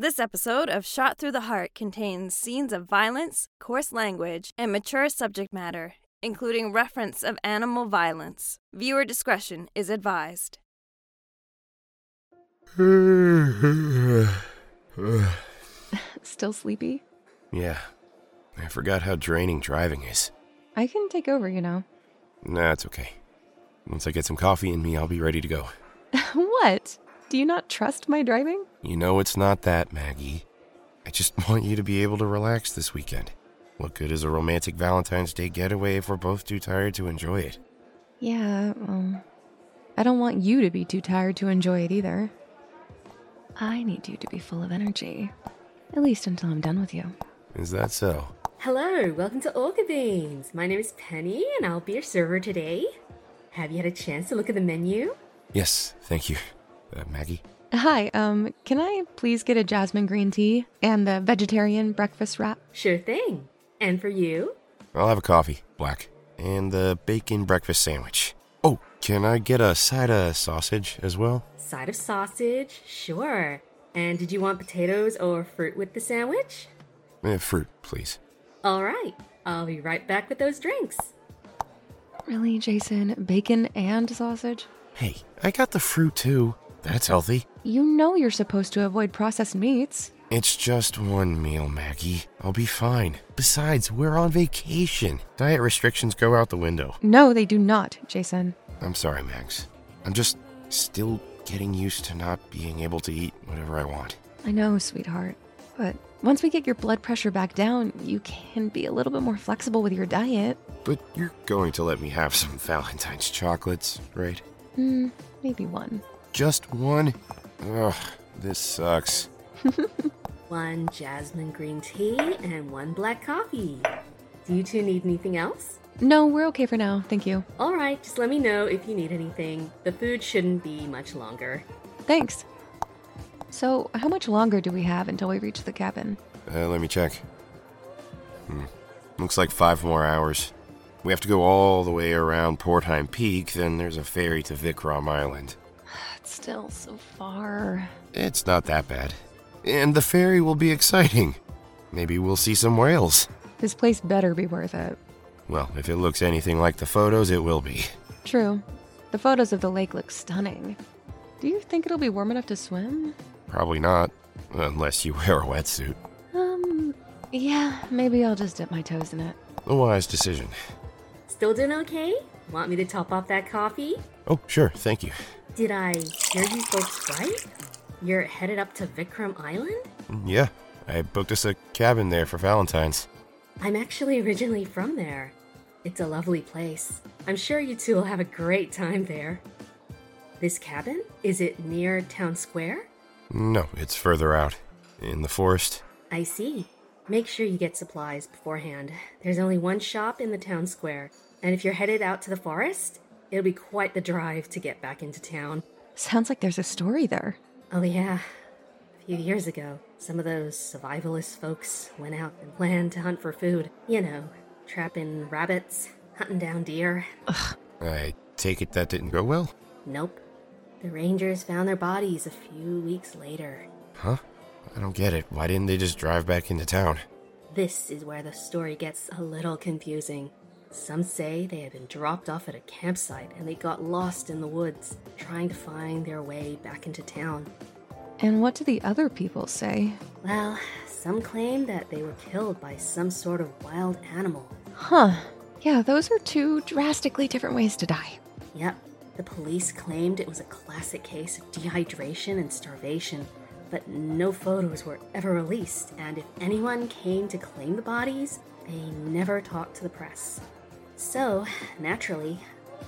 This episode of Shot Through the Hart contains scenes of violence, coarse language, and mature subject matter, including reference of animal violence. Viewer discretion is advised. Still sleepy? yeah, I forgot how draining driving is. I can take over, you know. Nah, it's okay. Once I get some coffee in me, I'll be ready to go. what? Do you not trust my driving? You know it's not that, Maggie. I just want you to be able to relax this weekend. What good is a romantic Valentine's Day getaway if we're both too tired to enjoy it? Yeah, well, I don't want you to be too tired to enjoy it either. I need you to be full of energy. At least until I'm done with you. Is that so? Hello, welcome to Orca Beans. My name is Penny, and I'll be your server today. Have you had a chance to look at the menu? Yes, thank you. Uh, Maggie? Hi, um, can I please get a jasmine green tea and the vegetarian breakfast wrap? Sure thing. And for you? I'll have a coffee, black, and the bacon breakfast sandwich. Oh, can I get a side of sausage as well? Side of sausage? Sure. And did you want potatoes or fruit with the sandwich? Eh, fruit, please. All right, I'll be right back with those drinks. Really, Jason? Bacon and sausage? Hey, I got the fruit too. That's healthy. You know you're supposed to avoid processed meats. It's just one meal, Maggie. I'll be fine. Besides, we're on vacation. Diet restrictions go out the window. No, they do not, Jason. I'm sorry, Max. I'm just still getting used to not being able to eat whatever I want. I know, sweetheart. But once we get your blood pressure back down, you can be a little bit more flexible with your diet. But you're going to let me have some Valentine's chocolates, right? Hmm, maybe one. Just one? Ugh, this sucks. One jasmine green tea and one black coffee. Do you two need anything else? No, we're okay for now. Thank you. All right, just let me know if you need anything. The food shouldn't be much longer. Thanks. So, how much longer do we have until we reach the cabin? Uh, let me check. Hmm. Looks like five more hours. We have to go all the way around Portheim Peak, then there's a ferry to Vikram Island. It's still so far. It's not that bad. And the ferry will be exciting. Maybe we'll see some whales. This place better be worth it. Well, if it looks anything like the photos, it will be. True. The photos of the lake look stunning. Do you think it'll be warm enough to swim? Probably not, unless you wear a wetsuit. Um, yeah, maybe I'll just dip my toes in it. A wise decision. Still doing okay? Want me to top off that coffee? Oh, sure, thank you. Did I hear you folks right? You're headed up to Vikram Island? Yeah, I booked us a cabin there for Valentine's. I'm actually originally from there. It's a lovely place. I'm sure you two will have a great time there. This cabin? Is it near town square? No, it's further out. In the forest. I see. Make sure you get supplies beforehand. There's only one shop in the town square, and if you're headed out to the forest, it'll be quite the drive to get back into town. Sounds like there's a story there. Oh, yeah. A few years ago, some of those survivalist folks went out and planned to hunt for food. You know, trapping rabbits, hunting down deer. Ugh. I take it that didn't go well? Nope. The rangers found their bodies a few weeks later. Huh? I don't get it. Why didn't they just drive back into town? This is where the story gets a little confusing. Some say they had been dropped off at a campsite and they got lost in the woods, trying to find their way back into town. And what do the other people say? Well, some claim that they were killed by some sort of wild animal. Huh. Yeah, those are two drastically different ways to die. Yep, the police claimed it was a classic case of dehydration and starvation, but no photos were ever released, and if anyone came to claim the bodies, they never talked to the press. So, naturally,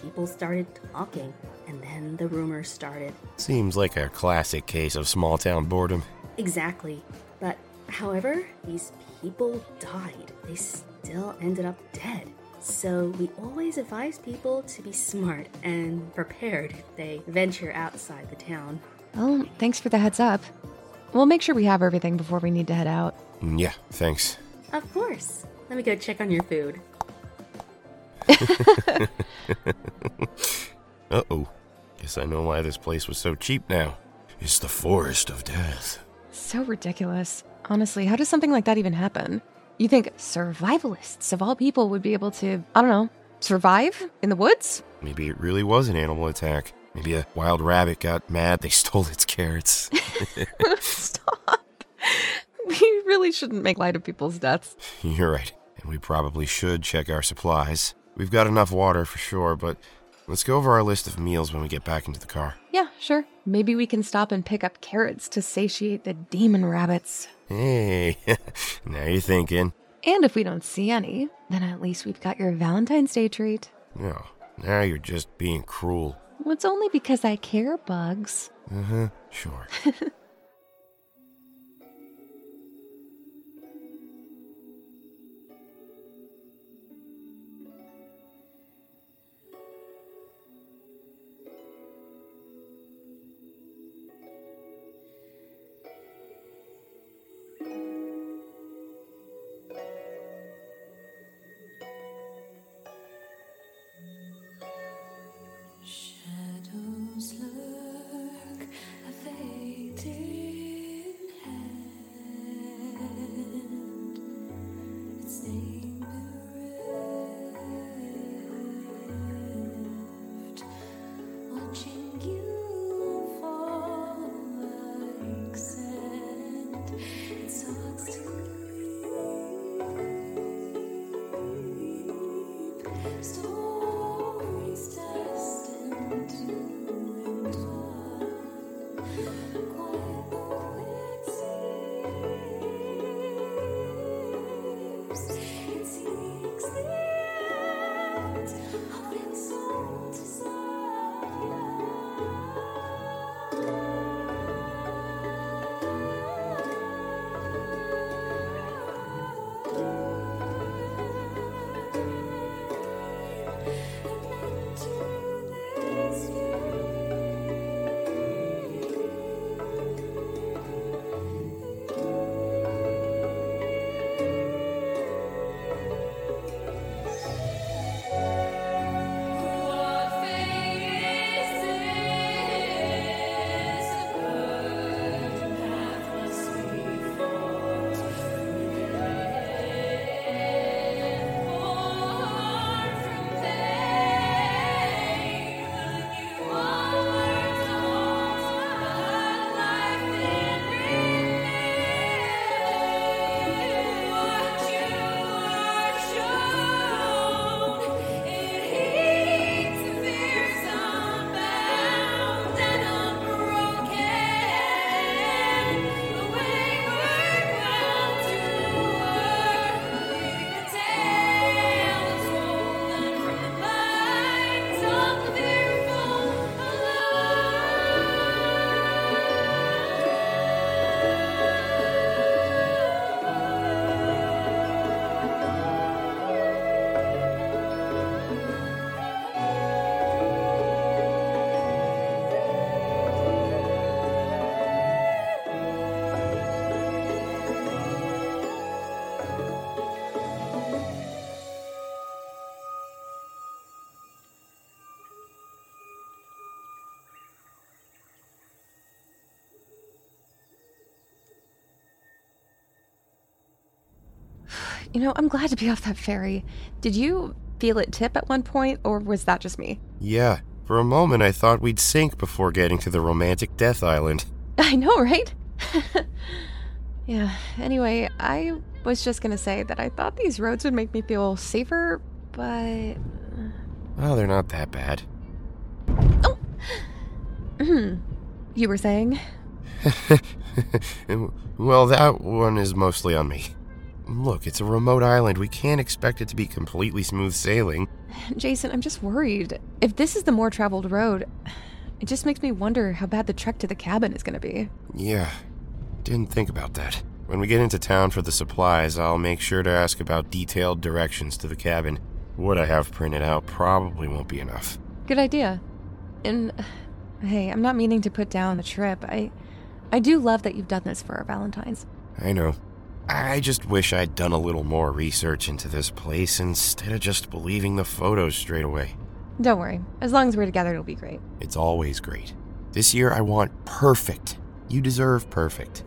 people started talking, and then the rumors started. Seems like a classic case of small town boredom. Exactly. But, however, these people died. They still ended up dead. So, we always advise people to be smart and prepared if they venture outside the town. Well, thanks for the heads up. We'll make sure we have everything before we need to head out. Mm, Yeah, thanks. Of course. Let me go check on your food. Uh oh. Guess I know why this place was so cheap now. It's the forest of death. So ridiculous. Honestly, how does something like that even happen? You think survivalists of all people would be able to, I don't know, survive in the woods? Maybe it really was an animal attack. Maybe a wild rabbit got mad they stole its carrots. Stop. We really shouldn't make light of people's deaths. You're right. And we probably should check our supplies. We've got enough water for sure, but let's go over our list of meals when we get back into the car. Yeah, sure. Maybe we can stop and pick up carrots to satiate the demon rabbits. Hey, now you're thinking. And if we don't see any, then at least we've got your Valentine's Day treat. No, now you're just being cruel. Well, it's only because I care, Bugs. Uh huh, sure. You know, I'm glad to be off that ferry. Did you feel it tip at one point, or was that just me? Yeah, for a moment I thought we'd sink before getting to the romantic Death Island. I know, right? yeah, anyway, I was just gonna say that I thought these roads would make me feel safer, but. Oh, they're not that bad. Hmm. You were saying? well, that one is mostly on me. Look, it's a remote island. We can't expect it to be completely smooth sailing. Jason, I'm just worried. If this is the more traveled road, it just makes me wonder how bad the trek to the cabin is gonna be. Yeah, didn't think about that. When we get into town for the supplies, I'll make sure to ask about detailed directions to the cabin. What I have printed out probably won't be enough. Good idea. And hey, I'm not meaning to put down the trip. I I do love that you've done this for our Valentines. I know. I just wish I'd done a little more research into this place instead of just believing the photos straight away. Don't worry. As long as we're together, it'll be great. It's always great. This year, I want perfect. You deserve perfect.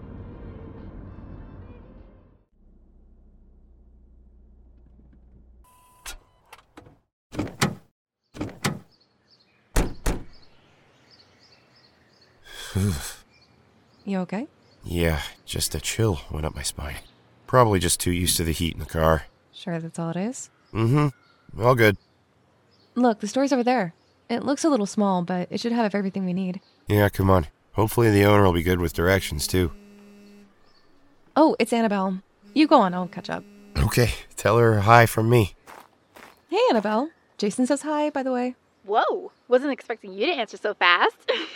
you okay? Yeah, just a chill went up my spine. Probably just too used to the heat in the car. Sure that's all it is? Mm hmm. All good. Look, the store's over there. It looks a little small, but it should have everything we need. Yeah, come on. Hopefully the owner will be good with directions, too. Oh, it's Annabelle. You go on, I'll catch up. Okay, tell her hi from me. Hey, Annabelle. Jason says hi, by the way. Whoa, wasn't expecting you to answer so fast.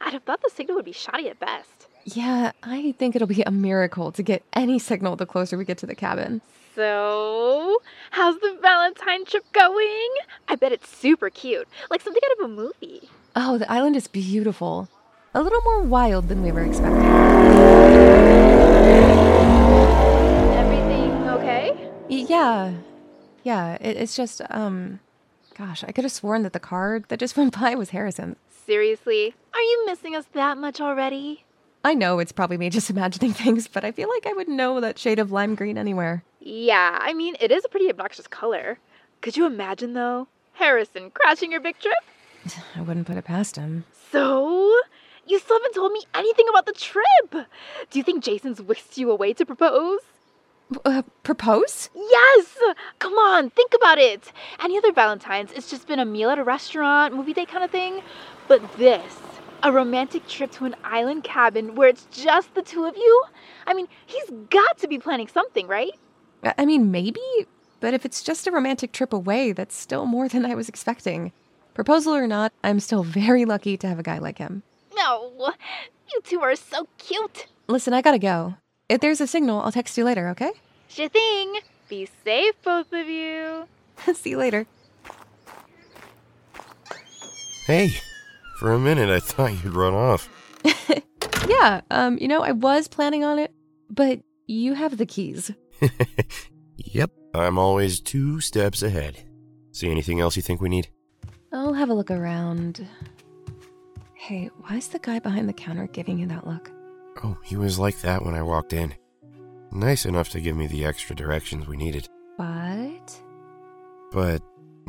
I'd have thought the signal would be shoddy at best. Yeah, I think it'll be a miracle to get any signal the closer we get to the cabin. So, how's the Valentine trip going? I bet it's super cute, like something out of a movie. Oh, the island is beautiful. A little more wild than we were expecting. Everything okay? Yeah. Yeah, it, it's just, um, gosh, I could have sworn that the car that just went by was Harrison. Seriously, are you missing us that much already? I know it's probably me just imagining things, but I feel like I would know that shade of lime green anywhere. Yeah, I mean, it is a pretty obnoxious color. Could you imagine, though? Harrison crashing your big trip? I wouldn't put it past him. So? You still haven't told me anything about the trip! Do you think Jason's whisked you away to propose? Uh, propose? Yes! Come on, think about it! Any other Valentine's, it's just been a meal at a restaurant, movie day kind of thing. But this, a romantic trip to an island cabin where it's just the two of you? I mean, he's got to be planning something, right? I I mean, maybe, but if it's just a romantic trip away, that's still more than I was expecting. Proposal or not, I'm still very lucky to have a guy like him. No, you two are so cute. Listen, I gotta go. If there's a signal, I'll text you later, okay? Sure thing. Be safe, both of you. See you later. Hey, for a minute I thought you'd run off. Yeah, um, you know, I was planning on it, but you have the keys. Yep, I'm always two steps ahead. See anything else you think we need? I'll have a look around. Hey, why is the guy behind the counter giving you that look? Oh, he was like that when I walked in. Nice enough to give me the extra directions we needed. But. But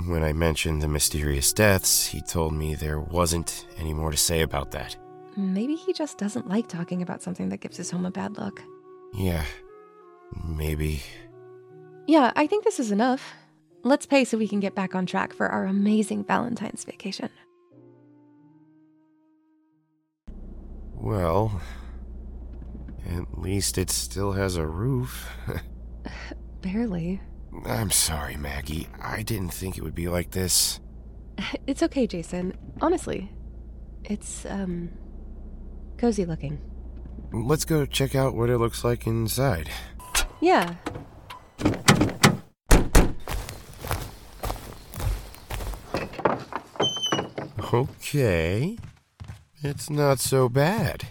when I mentioned the mysterious deaths, he told me there wasn't any more to say about that. Maybe he just doesn't like talking about something that gives his home a bad look. Yeah, maybe. Yeah, I think this is enough. Let's pay so we can get back on track for our amazing Valentine's vacation. Well, at least it still has a roof. Barely. I'm sorry, Maggie. I didn't think it would be like this. It's okay, Jason. Honestly, it's, um, cozy looking. Let's go check out what it looks like inside. Yeah. Okay. It's not so bad.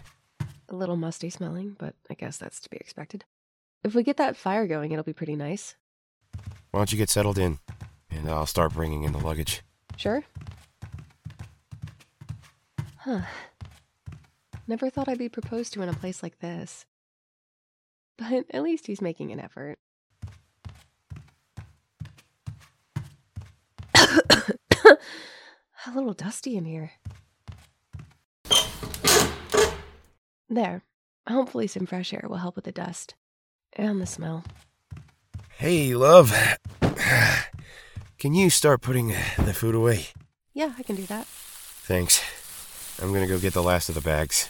A little musty smelling, but I guess that's to be expected. If we get that fire going, it'll be pretty nice. Why don't you get settled in? And I'll start bringing in the luggage. Sure. Huh. Never thought I'd be proposed to in a place like this. But at least he's making an effort. a little dusty in here. There. Hopefully, some fresh air will help with the dust and the smell. Hey, love. Can you start putting the food away? Yeah, I can do that. Thanks. I'm gonna go get the last of the bags.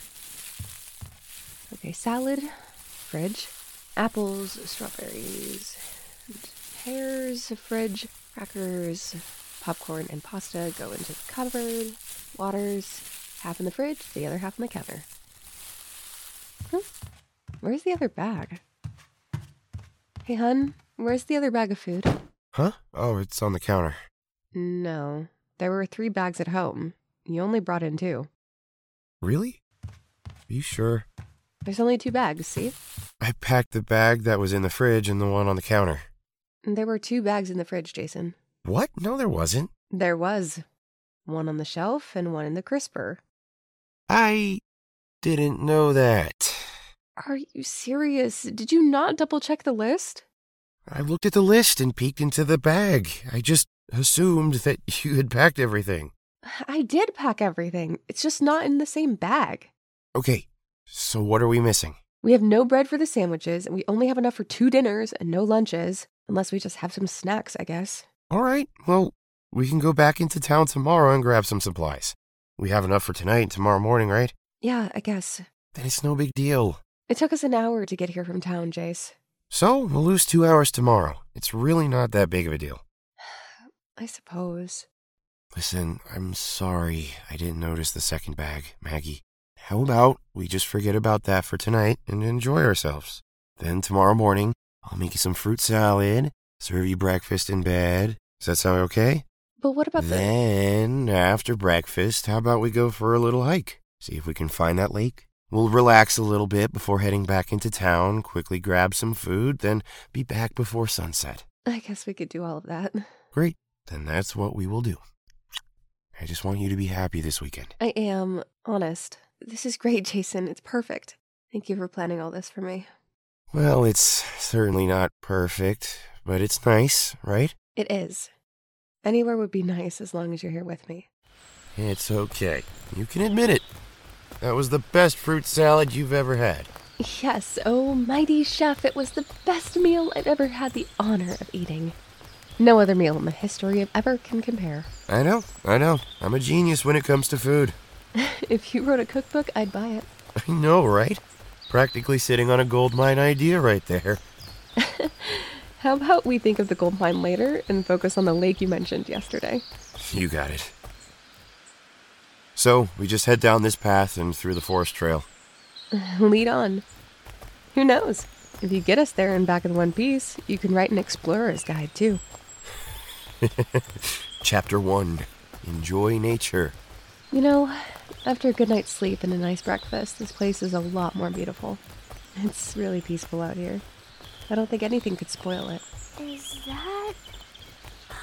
Okay, salad, fridge, apples, strawberries, pears, fridge, crackers, popcorn, and pasta go into the cupboard. Waters, half in the fridge, the other half in the counter. Huh? Where's the other bag? Hey, hun, where's the other bag of food? Huh? Oh, it's on the counter. No, there were three bags at home. You only brought in two. Really? Are you sure? There's only two bags, see? I packed the bag that was in the fridge and the one on the counter. There were two bags in the fridge, Jason. What? No, there wasn't. There was. One on the shelf and one in the crisper. I didn't know that. Are you serious? Did you not double check the list? I looked at the list and peeked into the bag. I just assumed that you had packed everything. I did pack everything. It's just not in the same bag. Okay, So, what are we missing? We have no bread for the sandwiches, and we only have enough for two dinners and no lunches, unless we just have some snacks, I guess. All right, well, we can go back into town tomorrow and grab some supplies. We have enough for tonight and tomorrow morning, right? Yeah, I guess. Then it's no big deal. It took us an hour to get here from town, Jace. So, we'll lose two hours tomorrow. It's really not that big of a deal. I suppose. Listen, I'm sorry I didn't notice the second bag, Maggie. How about we just forget about that for tonight and enjoy ourselves? Then tomorrow morning, I'll make you some fruit salad, serve you breakfast in bed. Does that sound okay? But what about the. Then, after breakfast, how about we go for a little hike? See if we can find that lake. We'll relax a little bit before heading back into town, quickly grab some food, then be back before sunset. I guess we could do all of that. Great. Then that's what we will do. I just want you to be happy this weekend. I am, honest. This is great, Jason. It's perfect. Thank you for planning all this for me. Well, it's certainly not perfect, but it's nice, right? It is. Anywhere would be nice as long as you're here with me. It's okay. You can admit it. That was the best fruit salad you've ever had. Yes, oh mighty chef, it was the best meal I've ever had the honor of eating. No other meal in the history of ever can compare. I know, I know. I'm a genius when it comes to food. If you wrote a cookbook, I'd buy it. I know, right? Practically sitting on a gold mine idea right there. How about we think of the gold mine later and focus on the lake you mentioned yesterday? You got it. So, we just head down this path and through the forest trail. Lead on. Who knows? If you get us there and back in one piece, you can write an explorer's guide too. Chapter 1 Enjoy Nature. You know, after a good night's sleep and a nice breakfast, this place is a lot more beautiful. It's really peaceful out here. I don't think anything could spoil it. Is that.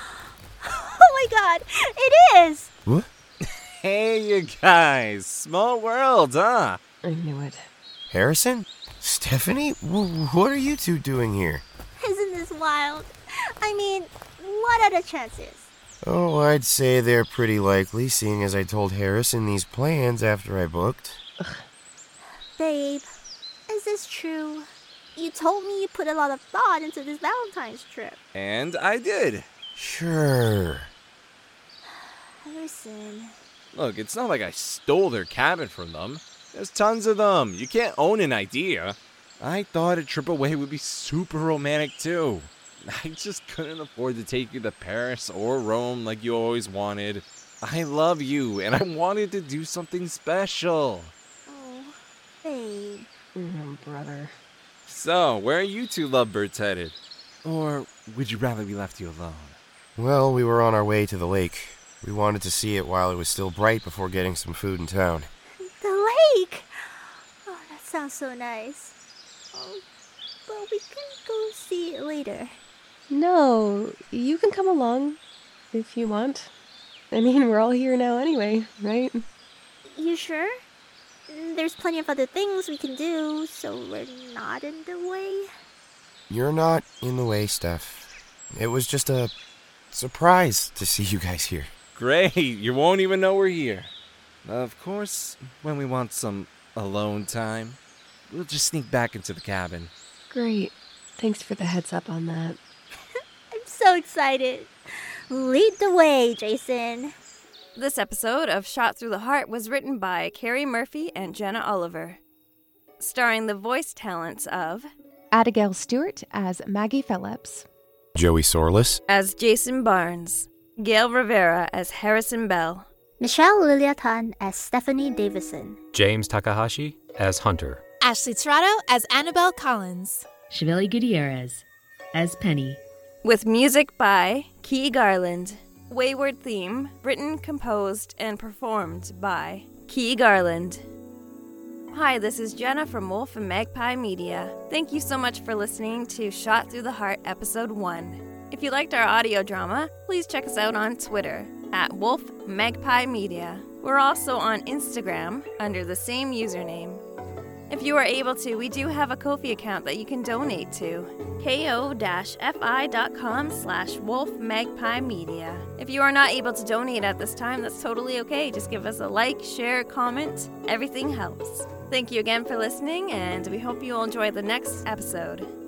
Oh my god! It is! What? Hey, you guys. Small world, huh? I knew it. Harrison? Stephanie? W- what are you two doing here? Isn't this wild? I mean, what are the chances? Oh, I'd say they're pretty likely, seeing as I told Harrison these plans after I booked. Ugh. Babe, is this true? You told me you put a lot of thought into this Valentine's trip. And I did. Sure. Harrison. Look, it's not like I stole their cabin from them. There's tons of them. You can't own an idea. I thought a trip away would be super romantic too. I just couldn't afford to take you to Paris or Rome like you always wanted. I love you and I wanted to do something special. Oh, babe. Mm, brother. So, where are you two lovebirds headed? Or would you rather we left you alone? Well, we were on our way to the lake. We wanted to see it while it was still bright before getting some food in town. The lake! Oh, that sounds so nice. Oh, but we can go see it later. No, you can come along if you want. I mean, we're all here now anyway, right? You sure? There's plenty of other things we can do, so we're not in the way. You're not in the way, Steph. It was just a surprise to see you guys here. Great, you won't even know we're here. Of course, when we want some alone time, we'll just sneak back into the cabin. Great. Thanks for the heads up on that. I'm so excited. Lead the way, Jason. This episode of Shot Through the Hart was written by Carrie Murphy and Jenna Oliver, starring the voice talents of Abigail Stewart as Maggie Philips. Joey Sorless, as Jason Barnes, Gail Rivera as Harrison Bell, Michelle Liliatan as Stephanie Davisson. James Takahashi as Hunter. Ashley Tirado as Annabelle Collins. Chevelle Gutierrez as Penny. with music by Key Garland. Wayward theme, written, composed, and performed by Key Garland. Hi, this is Jenna from Wolf and Magpie Media. Thank you so much for listening to Shot Through the Hart Episode 1. If you liked our audio drama, please check us out on Twitter at Wolf Magpie Media. We're also on Instagram under the same username. If you are able to, we do have a Ko-fi account that you can donate to. ko-fi.com slash wolfmagpiemedia. If you are not able to donate at this time, that's totally okay. Just give us a like, share, comment. Everything helps. Thank you again for listening, and we hope you will enjoy the next episode.